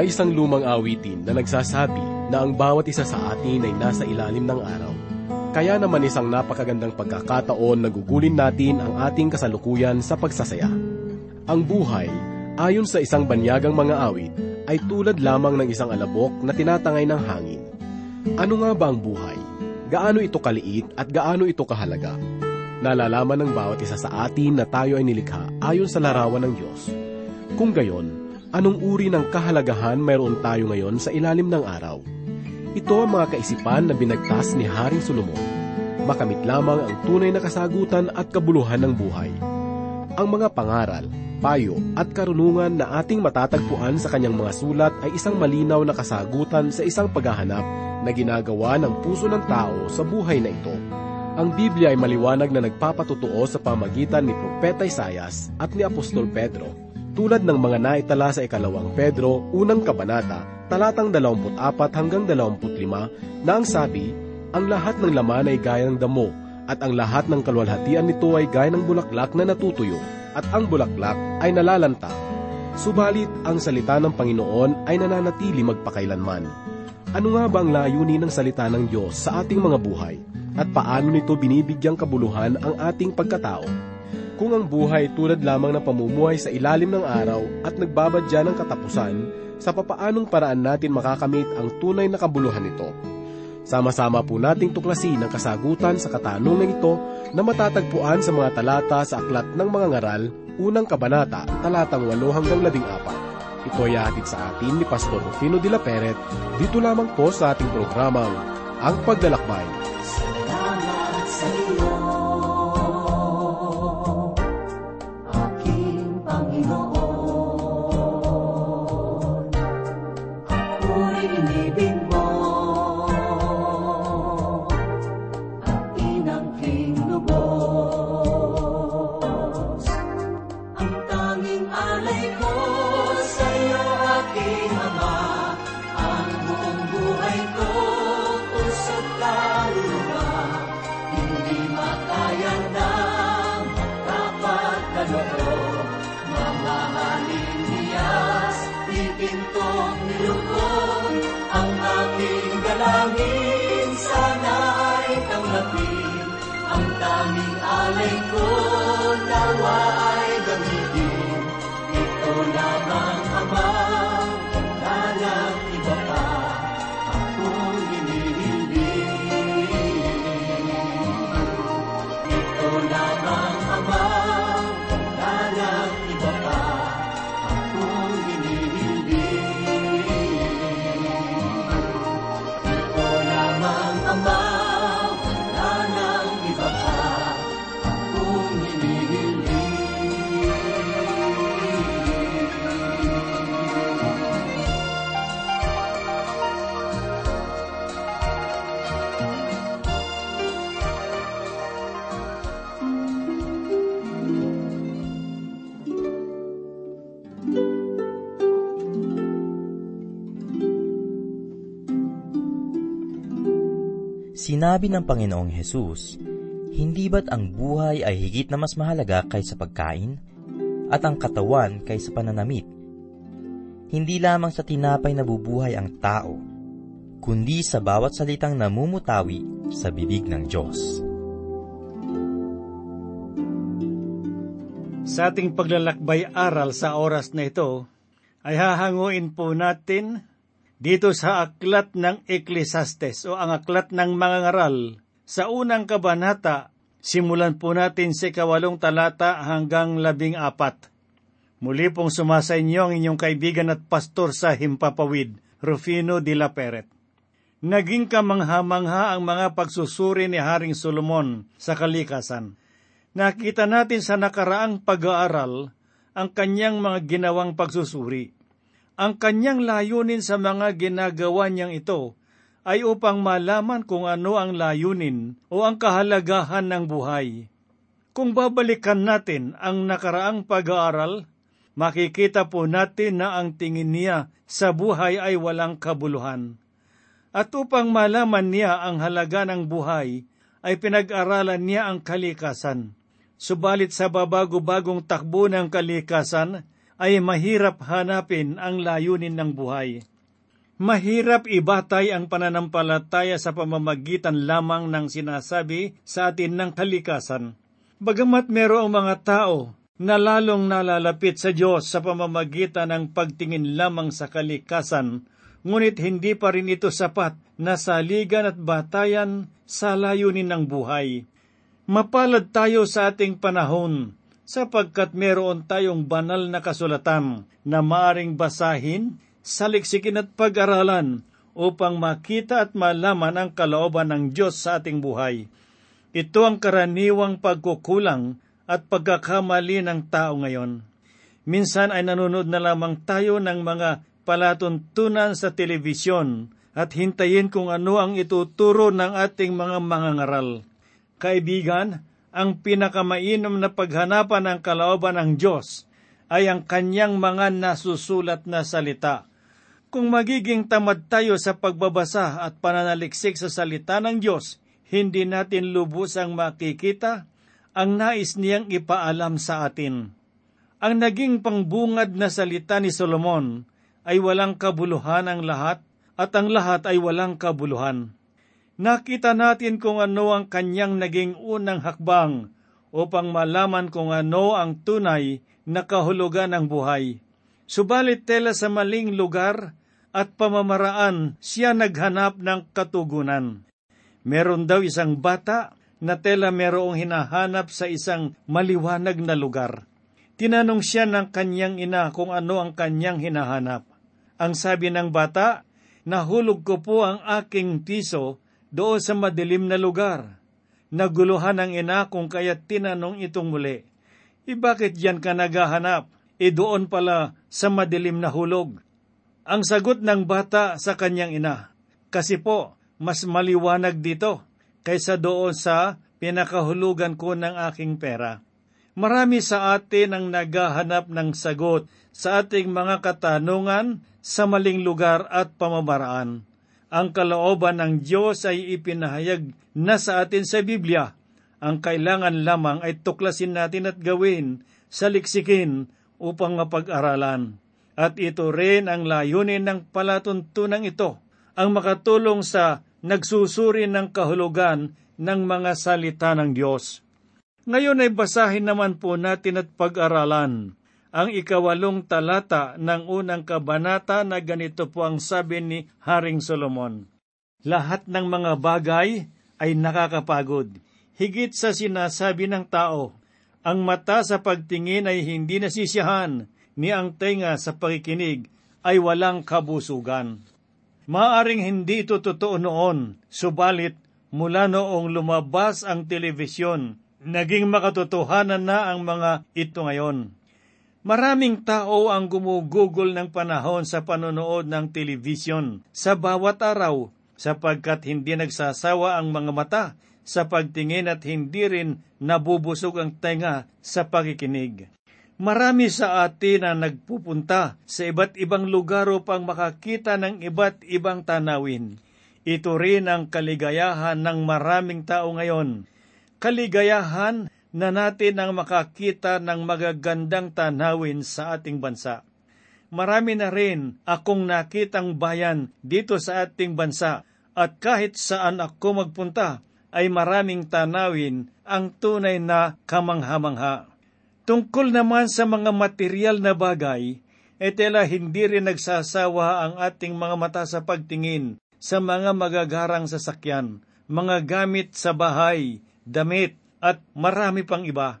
May isang lumang awitin na nagsasabi na ang bawat isa sa atin ay nasa ilalim ng araw. Kaya naman isang napakagandang pagkakataon na gugulin natin ang ating kasalukuyan sa pagsasaya. Ang buhay, ayon sa isang banyagang mga awit, ay tulad lamang ng isang alabok na tinatangay ng hangin. Ano nga ba ang buhay? Gaano ito kaliit at gaano ito kahalaga? Nalalaman ng bawat isa sa atin na tayo ay nilikha ayon sa larawan ng Diyos. Kung gayon, Anong uri ng kahalagahan mayroon tayo ngayon sa ilalim ng araw? Ito ang mga kaisipan na binagtas ni Haring Solomon. Makamit lamang ang tunay na kasagutan at kabuluhan ng buhay. Ang mga pangaral, payo at karunungan na ating matatagpuan sa kanyang mga sulat ay isang malinaw na kasagutan sa isang paghahanap na ginagawa ng puso ng tao sa buhay na ito. Ang Biblia ay maliwanag na nagpapatutuo sa pamagitan ni Propeta Isayas at ni Apostol Pedro tulad ng mga naitala sa ikalawang Pedro, unang kabanata, talatang 24 hanggang 25, na ang sabi, ang lahat ng laman ay gaya ng damo, at ang lahat ng kalwalhatian nito ay gaya ng bulaklak na natutuyo, at ang bulaklak ay nalalanta. Subalit, ang salita ng Panginoon ay nananatili magpakailanman. Ano nga ba ang layunin ng salita ng Diyos sa ating mga buhay? At paano nito binibigyang kabuluhan ang ating pagkatao? Kung ang buhay tulad lamang ng pamumuhay sa ilalim ng araw at nagbabadya ng katapusan, sa papaanong paraan natin makakamit ang tunay na kabuluhan nito. Sama-sama po nating tuklasin ang kasagutan sa katanungan ito na matatagpuan sa mga talata sa Aklat ng Mga Ngaral, unang kabanata, talatang 8 hanggang 14. Ito ay hatid sa atin ni Pastor Rufino de la Peret, dito lamang po sa ating programang Ang Paglalakbay. Sinabi ng Panginoong Hesus, Hindi ba't ang buhay ay higit na mas mahalaga kaysa pagkain? At ang katawan kaysa pananamit? Hindi lamang sa tinapay nabubuhay ang tao, kundi sa bawat salitang namumutawi sa bibig ng Diyos. Sa ating paglalakbay aral sa oras na ito, ay hahanguin po natin dito sa aklat ng Ecclesiastes o ang aklat ng mga ngaral, sa unang kabanata, simulan po natin sa kawalong talata hanggang labing apat. Muli pong sumasa inyo ang inyong kaibigan at pastor sa Himpapawid, Rufino de la Peret. Naging kamangha-mangha ang mga pagsusuri ni Haring Solomon sa kalikasan. Nakita natin sa nakaraang pag-aaral ang kanyang mga ginawang pagsusuri ang kanyang layunin sa mga ginagawa niyang ito ay upang malaman kung ano ang layunin o ang kahalagahan ng buhay. Kung babalikan natin ang nakaraang pag-aaral, makikita po natin na ang tingin niya sa buhay ay walang kabuluhan. At upang malaman niya ang halaga ng buhay, ay pinag-aralan niya ang kalikasan. Subalit sa babago-bagong takbo ng kalikasan, ay mahirap hanapin ang layunin ng buhay. Mahirap ibatay ang pananampalataya sa pamamagitan lamang ng sinasabi sa atin ng kalikasan. Bagamat merong mga tao na lalong nalalapit sa Diyos sa pamamagitan ng pagtingin lamang sa kalikasan, ngunit hindi pa rin ito sapat na saligan at batayan sa layunin ng buhay. Mapalad tayo sa ating panahon sapagkat meron tayong banal na kasulatan na maaring basahin, saliksikin at pag-aralan upang makita at malaman ang kalooban ng Diyos sa ating buhay. Ito ang karaniwang pagkukulang at pagkakamali ng tao ngayon. Minsan ay nanonood na lamang tayo ng mga palatuntunan sa telebisyon at hintayin kung ano ang ituturo ng ating mga mangangaral. Kaibigan, ang pinakamainom na paghanapan ng kalooban ng Diyos ay ang kanyang mga nasusulat na salita. Kung magiging tamad tayo sa pagbabasa at pananaliksik sa salita ng Diyos, hindi natin lubusang makikita ang nais niyang ipaalam sa atin. Ang naging pangbungad na salita ni Solomon ay walang kabuluhan ang lahat at ang lahat ay walang kabuluhan nakita natin kung ano ang kanyang naging unang hakbang upang malaman kung ano ang tunay na kahulugan ng buhay. Subalit tela sa maling lugar at pamamaraan siya naghanap ng katugunan. Meron daw isang bata na tela merong hinahanap sa isang maliwanag na lugar. Tinanong siya ng kanyang ina kung ano ang kanyang hinahanap. Ang sabi ng bata, nahulog ko po ang aking piso doon sa madilim na lugar. Naguluhan ang ina kung kaya tinanong itong muli, E bakit yan ka naghahanap? E doon pala sa madilim na hulog. Ang sagot ng bata sa kanyang ina, Kasi po, mas maliwanag dito kaysa doon sa pinakahulugan ko ng aking pera. Marami sa atin ang naghahanap ng sagot sa ating mga katanungan sa maling lugar at pamamaraan ang kalooban ng Diyos ay ipinahayag na sa atin sa Biblia. Ang kailangan lamang ay tuklasin natin at gawin, saliksikin upang mapag-aralan. At ito rin ang layunin ng palatuntunan ito, ang makatulong sa nagsusuri ng kahulugan ng mga salita ng Diyos. Ngayon ay basahin naman po natin at pag-aralan ang ikawalong talata ng unang kabanata na ganito po ang sabi ni Haring Solomon. Lahat ng mga bagay ay nakakapagod. Higit sa sinasabi ng tao, ang mata sa pagtingin ay hindi nasisiyahan, ni ang tenga sa pakikinig ay walang kabusugan. Maaring hindi ito totoo noon, subalit mula noong lumabas ang telebisyon, naging makatotohanan na ang mga ito ngayon. Maraming tao ang gumugugol ng panahon sa panonood ng telebisyon sa bawat araw sapagkat hindi nagsasawa ang mga mata sa pagtingin at hindi rin nabubusog ang tenga sa pakikinig. Marami sa atin ang nagpupunta sa iba't ibang lugar upang makakita ng iba't ibang tanawin. Ito rin ang kaligayahan ng maraming tao ngayon. Kaligayahan na natin ang makakita ng magagandang tanawin sa ating bansa. Marami na rin akong nakitang bayan dito sa ating bansa at kahit saan ako magpunta ay maraming tanawin ang tunay na kamangha-mangha. Tungkol naman sa mga material na bagay, etela hindi rin nagsasawa ang ating mga mata sa pagtingin sa mga magagarang sasakyan, mga gamit sa bahay, damit, at marami pang iba.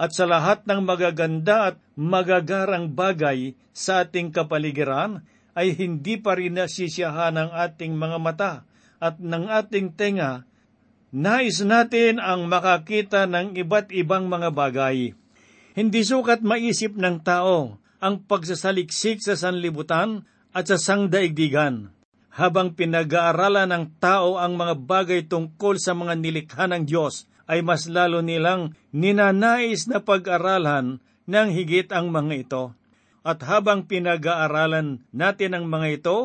At sa lahat ng magaganda at magagarang bagay sa ating kapaligiran, ay hindi pa rin nasisiyahan ng ating mga mata at ng ating tenga. Nais natin ang makakita ng iba't ibang mga bagay. Hindi sukat maisip ng tao ang pagsasaliksik sa sanlibutan at sa sangdaigdigan. Habang pinag-aaralan ng tao ang mga bagay tungkol sa mga nilikha ng Diyos, ay mas lalo nilang ninanais na pag-aralan ng higit ang mga ito. At habang pinag-aaralan natin ang mga ito,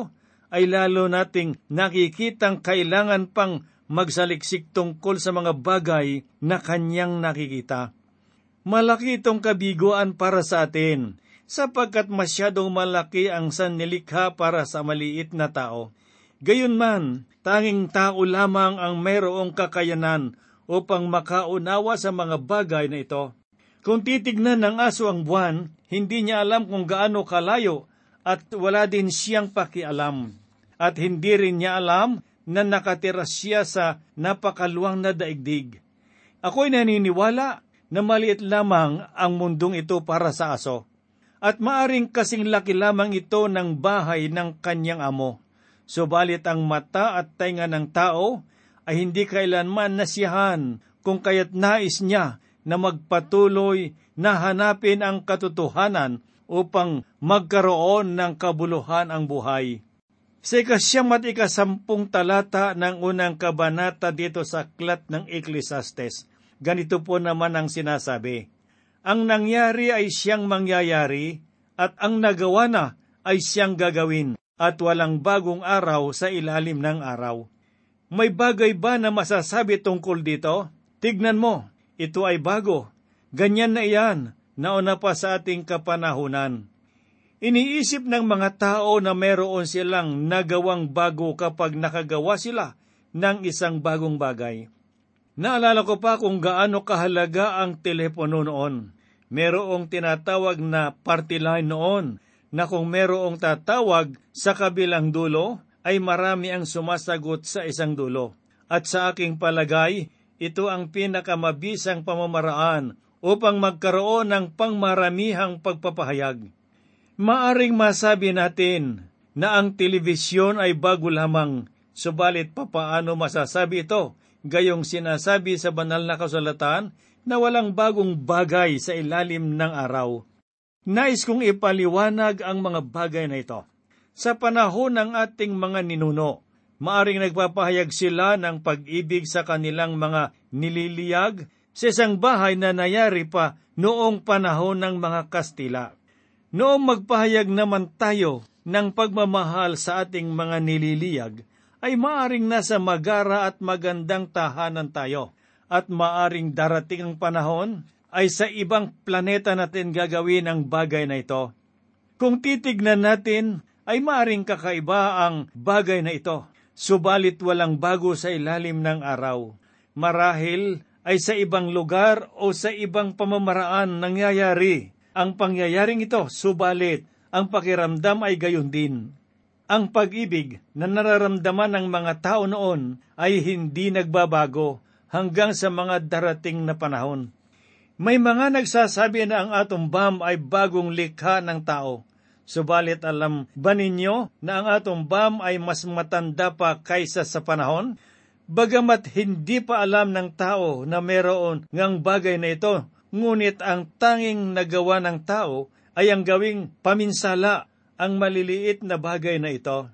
ay lalo nating nakikitang kailangan pang magsaliksik tungkol sa mga bagay na kanyang nakikita. Malaki itong kabiguan para sa atin, sapagkat masyadong malaki ang sannilikha para sa maliit na tao. Gayunman, tanging tao lamang ang mayroong kakayanan upang makaunawa sa mga bagay na ito. Kung titignan ng aso ang buwan, hindi niya alam kung gaano kalayo at wala din siyang pakialam. At hindi rin niya alam na nakatira siya sa napakaluwang na daigdig. Ako'y naniniwala na maliit lamang ang mundong ito para sa aso. At maaring kasing laki lamang ito ng bahay ng kanyang amo. Subalit ang mata at tainga ng tao ay hindi kailanman nasiyahan kung kaya't nais niya na magpatuloy na hanapin ang katotohanan upang magkaroon ng kabuluhan ang buhay. Sa ikasyam at ikasampung talata ng unang kabanata dito sa aklat ng Ecclesiastes, ganito po naman ang sinasabi, Ang nangyari ay siyang mangyayari, at ang nagawa na ay siyang gagawin, at walang bagong araw sa ilalim ng araw. May bagay ba na masasabi tungkol dito? Tignan mo, ito ay bago. Ganyan na iyan, nauna pa sa ating kapanahunan. Iniisip ng mga tao na meron silang nagawang bago kapag nakagawa sila ng isang bagong bagay. Naalala ko pa kung gaano kahalaga ang telepono noon. Merong tinatawag na party line noon na kung merong tatawag sa kabilang dulo ay marami ang sumasagot sa isang dulo. At sa aking palagay, ito ang pinakamabisang pamamaraan upang magkaroon ng pangmaramihang pagpapahayag. Maaring masabi natin na ang telebisyon ay bago lamang, subalit papaano masasabi ito, gayong sinasabi sa banal na kasulatan na walang bagong bagay sa ilalim ng araw. Nais kong ipaliwanag ang mga bagay na ito. Sa panahon ng ating mga ninuno, maaring nagpapahayag sila ng pag-ibig sa kanilang mga nililiyag sa isang bahay na nayari pa noong panahon ng mga Kastila. Noong magpahayag naman tayo ng pagmamahal sa ating mga nililiyag, ay maaring nasa magara at magandang tahanan tayo, at maaring darating ang panahon ay sa ibang planeta natin gagawin ang bagay na ito. Kung titignan natin, ay maaring kakaiba ang bagay na ito, subalit walang bago sa ilalim ng araw. Marahil ay sa ibang lugar o sa ibang pamamaraan nangyayari ang pangyayaring ito, subalit ang pakiramdam ay gayon din. Ang pag-ibig na nararamdaman ng mga tao noon ay hindi nagbabago hanggang sa mga darating na panahon. May mga nagsasabi na ang atom bomb ay bagong likha ng tao. Subalit alam ba ninyo na ang atom bomb ay mas matanda pa kaysa sa panahon? Bagamat hindi pa alam ng tao na meron ngang bagay na ito, Ngunit ang tanging nagawa ng tao ay ang gawing paminsala ang maliliit na bagay na ito.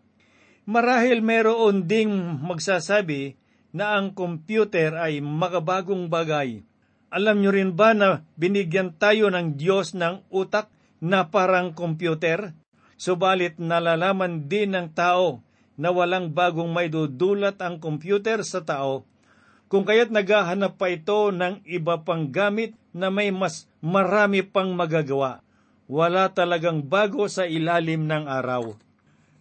Marahil meron ding magsasabi na ang computer ay makabagong bagay. Alam nyo rin ba na binigyan tayo ng Diyos ng utak na parang computer? Subalit nalalaman din ng tao na walang bagong may dudulat ang computer sa tao kung kaya't naghahanap pa ito ng iba pang gamit na may mas marami pang magagawa. Wala talagang bago sa ilalim ng araw.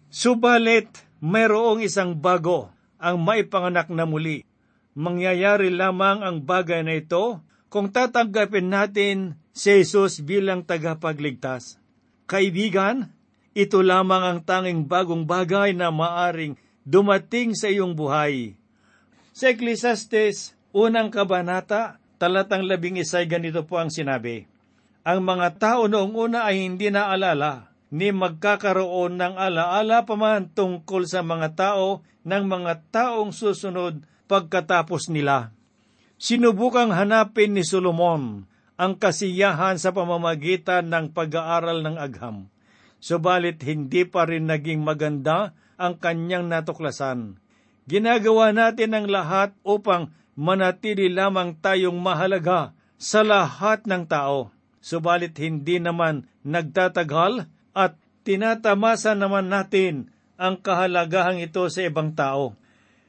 Subalit, mayroong isang bago ang maipanganak na muli. Mangyayari lamang ang bagay na ito kung tatanggapin natin si Jesus bilang tagapagligtas. Kaibigan, ito lamang ang tanging bagong bagay na maaring dumating sa iyong buhay sa Ecclesiastes, unang kabanata, talatang labing isay ganito po ang sinabi. Ang mga tao noong una ay hindi naalala, ni magkakaroon ng alaala pa man tungkol sa mga tao ng mga taong susunod pagkatapos nila. Sinubukang hanapin ni Solomon ang kasiyahan sa pamamagitan ng pag-aaral ng agham. Subalit hindi pa rin naging maganda ang kanyang natuklasan Ginagawa natin ang lahat upang manatili lamang tayong mahalaga sa lahat ng tao. Subalit hindi naman nagtatagal at tinatamasa naman natin ang kahalagahang ito sa ibang tao.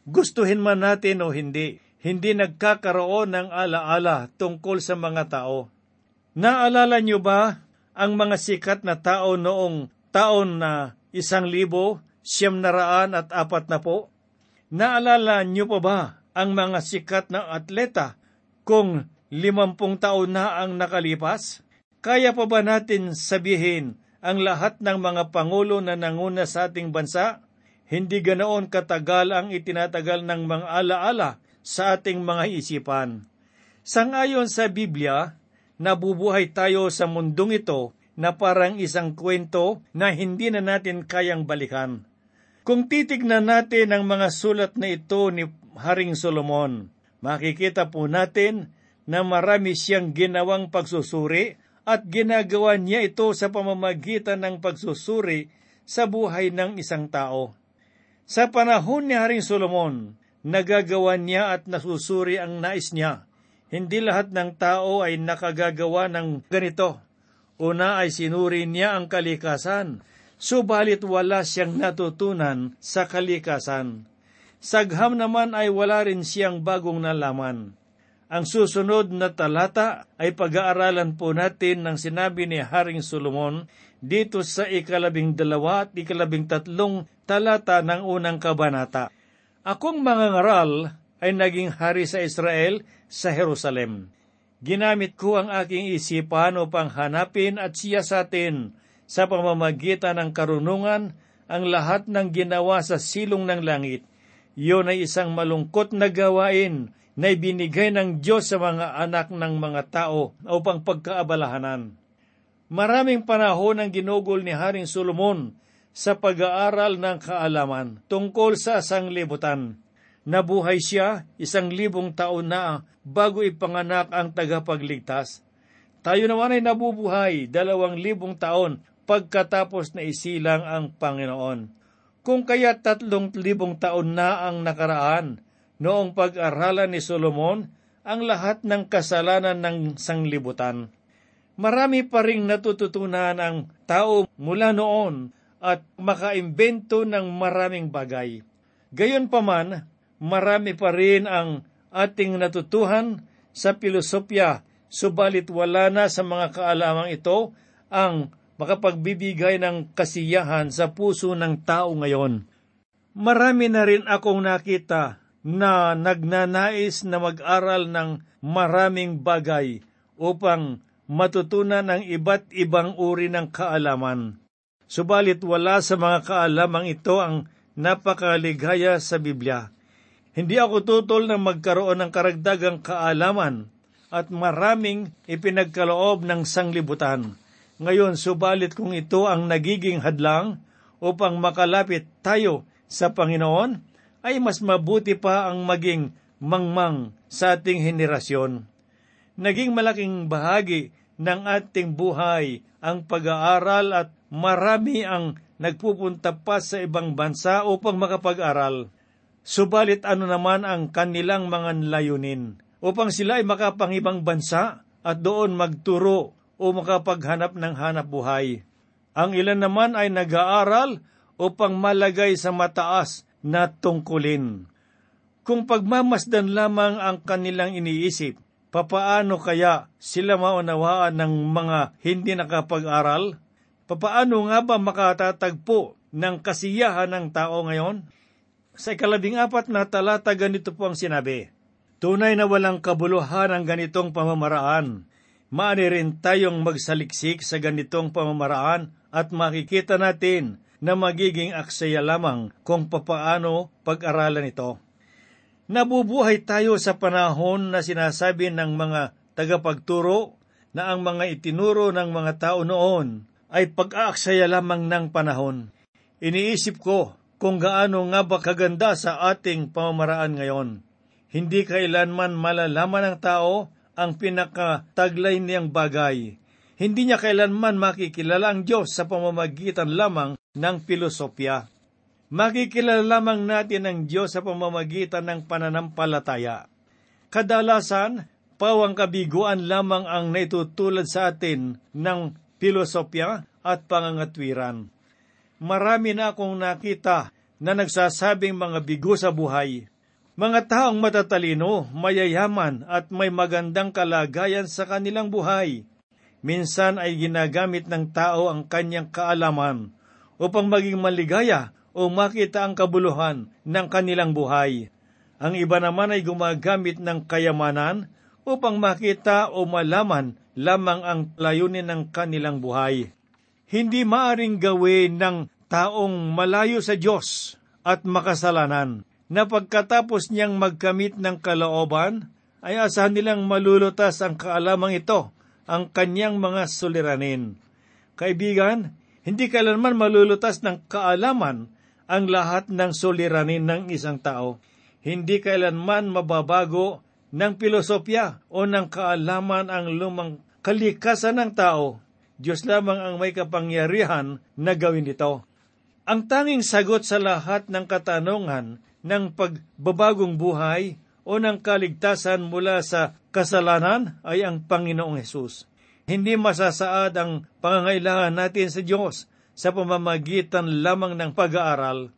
Gustuhin man natin o hindi, hindi nagkakaroon ng alaala tungkol sa mga tao. Naalala niyo ba ang mga sikat na tao noong taon na isang libo, siyam na raan at apat na po? Naalala niyo pa ba ang mga sikat na atleta kung limampung taon na ang nakalipas? Kaya pa ba natin sabihin ang lahat ng mga pangulo na nanguna sa ating bansa? Hindi ganoon katagal ang itinatagal ng mga alaala sa ating mga isipan. Sangayon sa Biblia, nabubuhay tayo sa mundong ito na parang isang kwento na hindi na natin kayang balikan. Kung titignan natin ang mga sulat na ito ni Haring Solomon, makikita po natin na marami siyang ginawang pagsusuri at ginagawa niya ito sa pamamagitan ng pagsusuri sa buhay ng isang tao. Sa panahon ni Haring Solomon, nagagawa niya at nasusuri ang nais niya. Hindi lahat ng tao ay nakagagawa ng ganito. Una ay sinuri niya ang kalikasan, subalit wala siyang natutunan sa kalikasan. Sagham naman ay wala rin siyang bagong nalaman. Ang susunod na talata ay pag-aaralan po natin ng sinabi ni Haring Solomon dito sa ikalabing dalawa at ikalabing tatlong talata ng unang kabanata. Akong mga ngaral ay naging hari sa Israel sa Jerusalem Ginamit ko ang aking isipan upang hanapin at siyasatin sa pamamagitan ng karunungan ang lahat ng ginawa sa silong ng langit. Iyon ay isang malungkot na gawain na ibinigay ng Diyos sa mga anak ng mga tao upang pagkaabalahanan. Maraming panahon ang ginugol ni Haring Solomon sa pag-aaral ng kaalaman tungkol sa sanglibutan. Nabuhay siya isang libong taon na bago ipanganak ang tagapagligtas. Tayo naman ay nabubuhay dalawang libong taon pagkatapos na isilang ang Panginoon. Kung kaya tatlong libong taon na ang nakaraan noong pag-aralan ni Solomon ang lahat ng kasalanan ng sanglibutan. Marami pa ring natututunan ang tao mula noon at makaimbento ng maraming bagay. Gayon pa man, marami pa rin ang ating natutuhan sa filosofya, subalit wala na sa mga kaalamang ito ang makapagbibigay ng kasiyahan sa puso ng tao ngayon. Marami na rin akong nakita na nagnanais na mag-aral ng maraming bagay upang matutunan ang iba't ibang uri ng kaalaman. Subalit wala sa mga kaalamang ito ang napakaligaya sa Biblia. Hindi ako tutol na magkaroon ng karagdagang kaalaman at maraming ipinagkaloob ng sanglibutan. Ngayon, subalit kung ito ang nagiging hadlang upang makalapit tayo sa Panginoon, ay mas mabuti pa ang maging mangmang sa ating henerasyon. Naging malaking bahagi ng ating buhay ang pag-aaral at marami ang nagpupunta pa sa ibang bansa upang makapag-aral. Subalit ano naman ang kanilang mga layunin upang sila ay makapangibang bansa at doon magturo o makapaghanap ng hanap buhay. Ang ilan naman ay nag-aaral upang malagay sa mataas na tungkulin. Kung pagmamasdan lamang ang kanilang iniisip, papaano kaya sila maunawaan ng mga hindi nakapag-aral? Papaano nga ba makatatagpo ng kasiyahan ng tao ngayon? Sa ikalabing apat na talata ganito po ang sinabi, Tunay na walang kabuluhan ang ganitong pamamaraan. Maani rin tayong magsaliksik sa ganitong pamamaraan at makikita natin na magiging aksaya lamang kung papaano pag-aralan ito. Nabubuhay tayo sa panahon na sinasabi ng mga tagapagturo na ang mga itinuro ng mga tao noon ay pag-aaksaya lamang ng panahon. Iniisip ko kung gaano nga ba kaganda sa ating pamamaraan ngayon. Hindi kailanman malalaman ng tao ang pinakataglay niyang bagay. Hindi niya kailanman makikilala ang Diyos sa pamamagitan lamang ng filosofya. Makikilala lamang natin ang Diyos sa pamamagitan ng pananampalataya. Kadalasan, pawang kabiguan lamang ang naitutulad sa atin ng filosofya at pangangatwiran marami na akong nakita na nagsasabing mga bigo sa buhay. Mga taong matatalino, mayayaman at may magandang kalagayan sa kanilang buhay. Minsan ay ginagamit ng tao ang kanyang kaalaman upang maging maligaya o makita ang kabuluhan ng kanilang buhay. Ang iba naman ay gumagamit ng kayamanan upang makita o malaman lamang ang layunin ng kanilang buhay. Hindi maaring gawin ng taong malayo sa Diyos at makasalanan na pagkatapos niyang magkamit ng kalooban, ay asahan nilang malulutas ang kaalamang ito, ang kanyang mga suliranin. Kaibigan, hindi kailanman malulutas ng kaalaman ang lahat ng suliranin ng isang tao. Hindi kailanman mababago ng pilosopya o ng kaalaman ang lumang kalikasan ng tao. Diyos lamang ang may kapangyarihan na gawin ito. Ang tanging sagot sa lahat ng katanungan ng pagbabagong buhay o ng kaligtasan mula sa kasalanan ay ang Panginoong Hesus. Hindi masasaad ang pangangailangan natin sa Diyos sa pamamagitan lamang ng pag-aaral.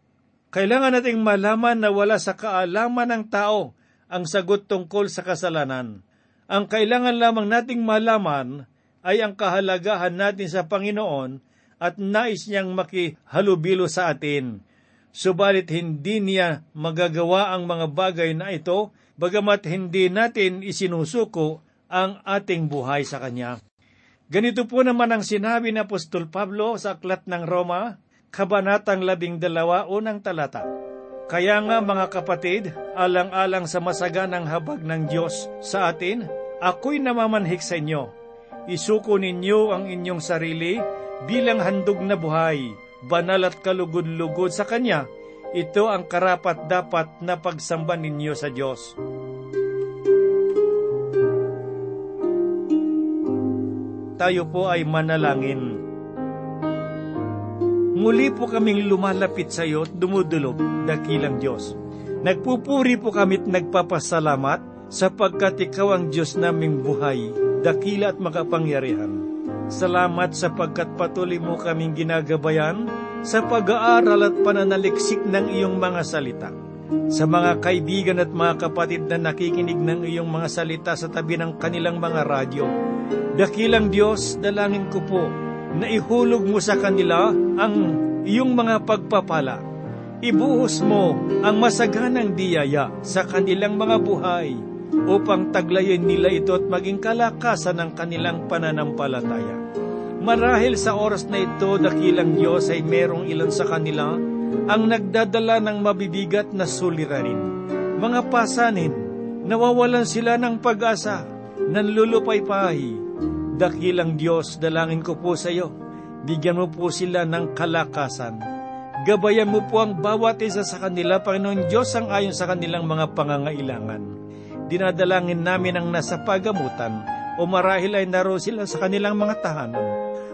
Kailangan nating malaman na wala sa kaalaman ng tao ang sagot tungkol sa kasalanan. Ang kailangan lamang nating malaman ay ang kahalagahan natin sa Panginoon at nais niyang makihalubilo sa atin. Subalit hindi niya magagawa ang mga bagay na ito, bagamat hindi natin isinusuko ang ating buhay sa Kanya. Ganito po naman ang sinabi ni Apostol Pablo sa Aklat ng Roma, Kabanatang labing dalawa, unang talata. Kaya nga mga kapatid, alang-alang sa masaganang habag ng Diyos sa atin, ako'y namamanhik sa inyo. Isuko ninyo ang inyong sarili bilang handog na buhay, banal at kalugod-lugod sa Kanya. Ito ang karapat dapat na pagsamba ninyo sa Diyos. Tayo po ay manalangin. Muli po kaming lumalapit sa iyo at dumudulog, dakilang Diyos. Nagpupuri po kami at nagpapasalamat sapagkat ikaw ang Diyos naming buhay, dakila at makapangyarihan. Salamat sapagkat patuloy mo kaming ginagabayan sa pag-aaral at pananaliksik ng iyong mga salita. Sa mga kaibigan at mga kapatid na nakikinig ng iyong mga salita sa tabi ng kanilang mga radyo, Dakilang Diyos, dalangin ko po na ihulog mo sa kanila ang iyong mga pagpapala. Ibuhos mo ang masaganang diyaya sa kanilang mga buhay upang taglayin nila ito at maging kalakasan ng kanilang pananampalataya. Marahil sa oras na ito, dakilang Diyos ay merong ilan sa kanila ang nagdadala ng mabibigat na suliranin. Mga pasanin, nawawalan sila ng pag-asa, nanlulupaypay, Dakilang Diyos, dalangin ko po sa iyo. Bigyan mo po sila ng kalakasan. Gabayan mo po ang bawat isa sa kanila, Panginoon Diyos, ang ayon sa kanilang mga pangangailangan. Dinadalangin namin ang nasa pagamutan, o marahil ay naroon sila sa kanilang mga tahanan,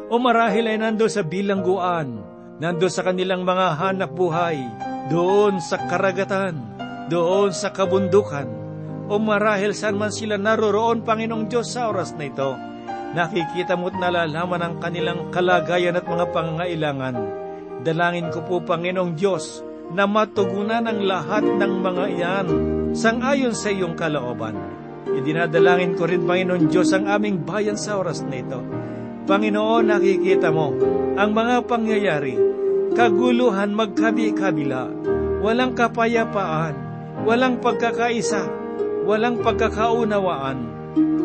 o marahil ay nando sa bilangguan, nando sa kanilang mga hanap buhay, doon sa karagatan, doon sa kabundukan, o marahil saan man sila naroroon, Panginoong Diyos, sa oras na ito nakikita mo't nalalaman ang kanilang kalagayan at mga pangangailangan. Dalangin ko po, Panginoong Diyos, na matugunan ang lahat ng mga iyan sangayon sa iyong kalooban. Idinadalangin ko rin, Panginoon Diyos, ang aming bayan sa oras na ito. Panginoon, nakikita mo ang mga pangyayari, kaguluhan magkabi-kabila, walang kapayapaan, walang pagkakaisa, walang pagkakaunawaan,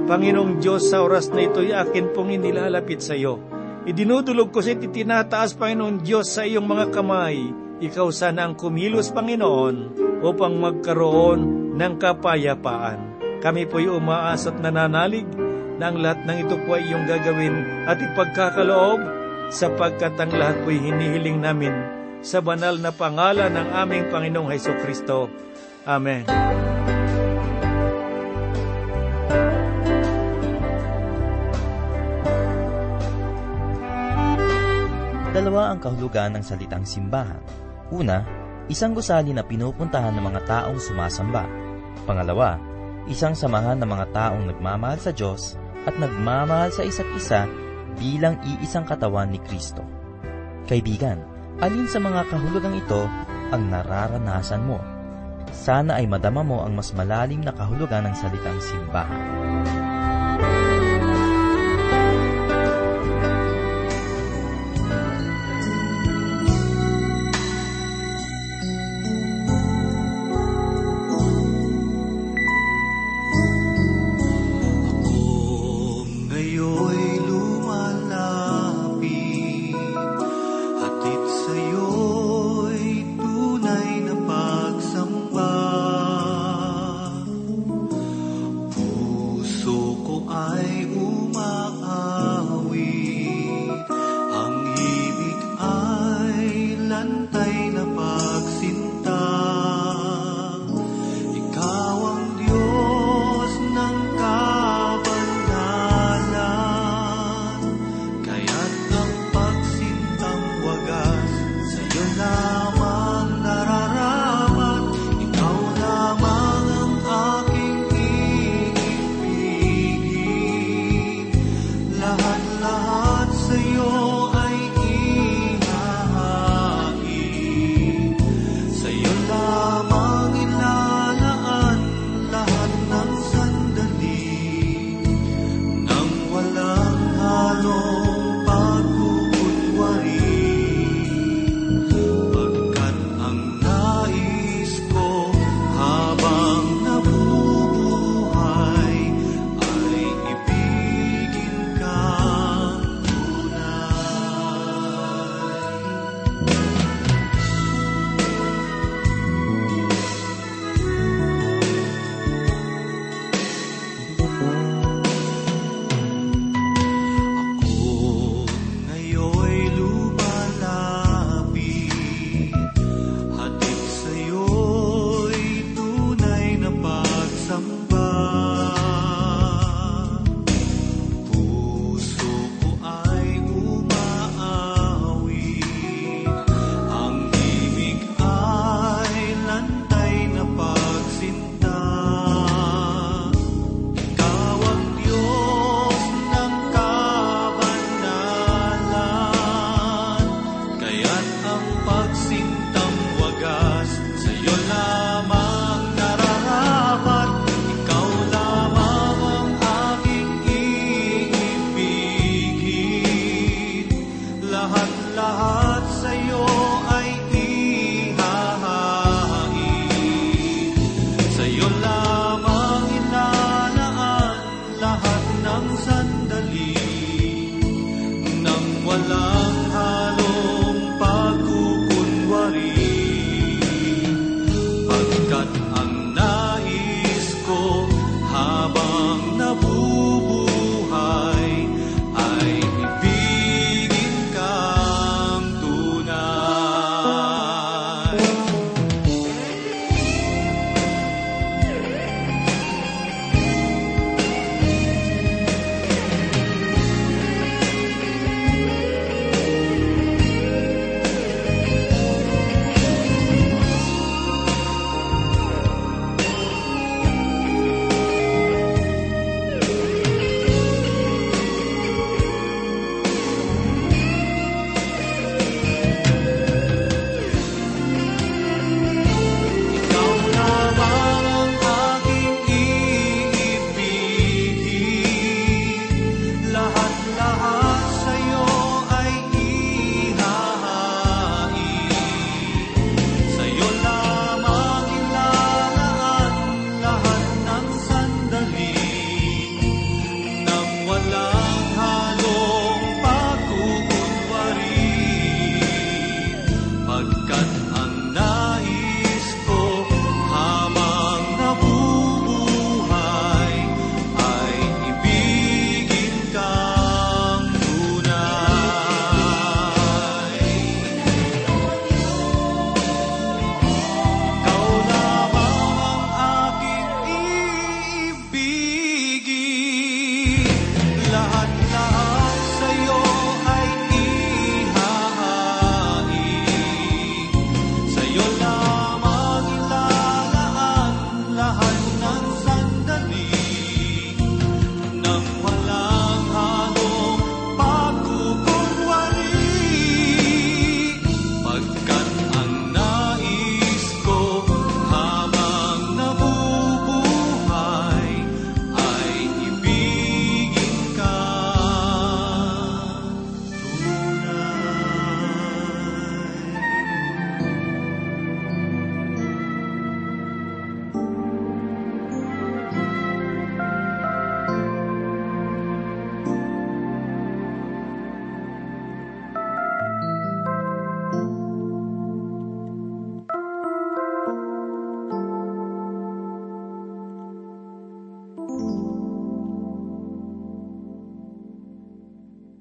Panginoong Diyos, sa oras na ito'y akin pong inilalapit sa iyo. Idinudulog ko sa itinataas, Panginoon Diyos, sa iyong mga kamay. Ikaw sana ang kumilos, Panginoon, upang magkaroon ng kapayapaan. Kami po'y umaas at nananalig na ang lahat ng ito po ay iyong gagawin at ipagkakaloob sapagkat ang lahat po'y hinihiling namin sa banal na pangalan ng aming Panginoong Heso Kristo. Amen. Dalawa ang kahulugan ng salitang simbahan. Una, isang gusali na pinupuntahan ng mga taong sumasamba. Pangalawa, isang samahan ng mga taong nagmamahal sa Diyos at nagmamahal sa isa't isa bilang iisang katawan ni Kristo. Kaibigan, alin sa mga kahulugang ito ang nararanasan mo? Sana ay madama mo ang mas malalim na kahulugan ng salitang simbahan.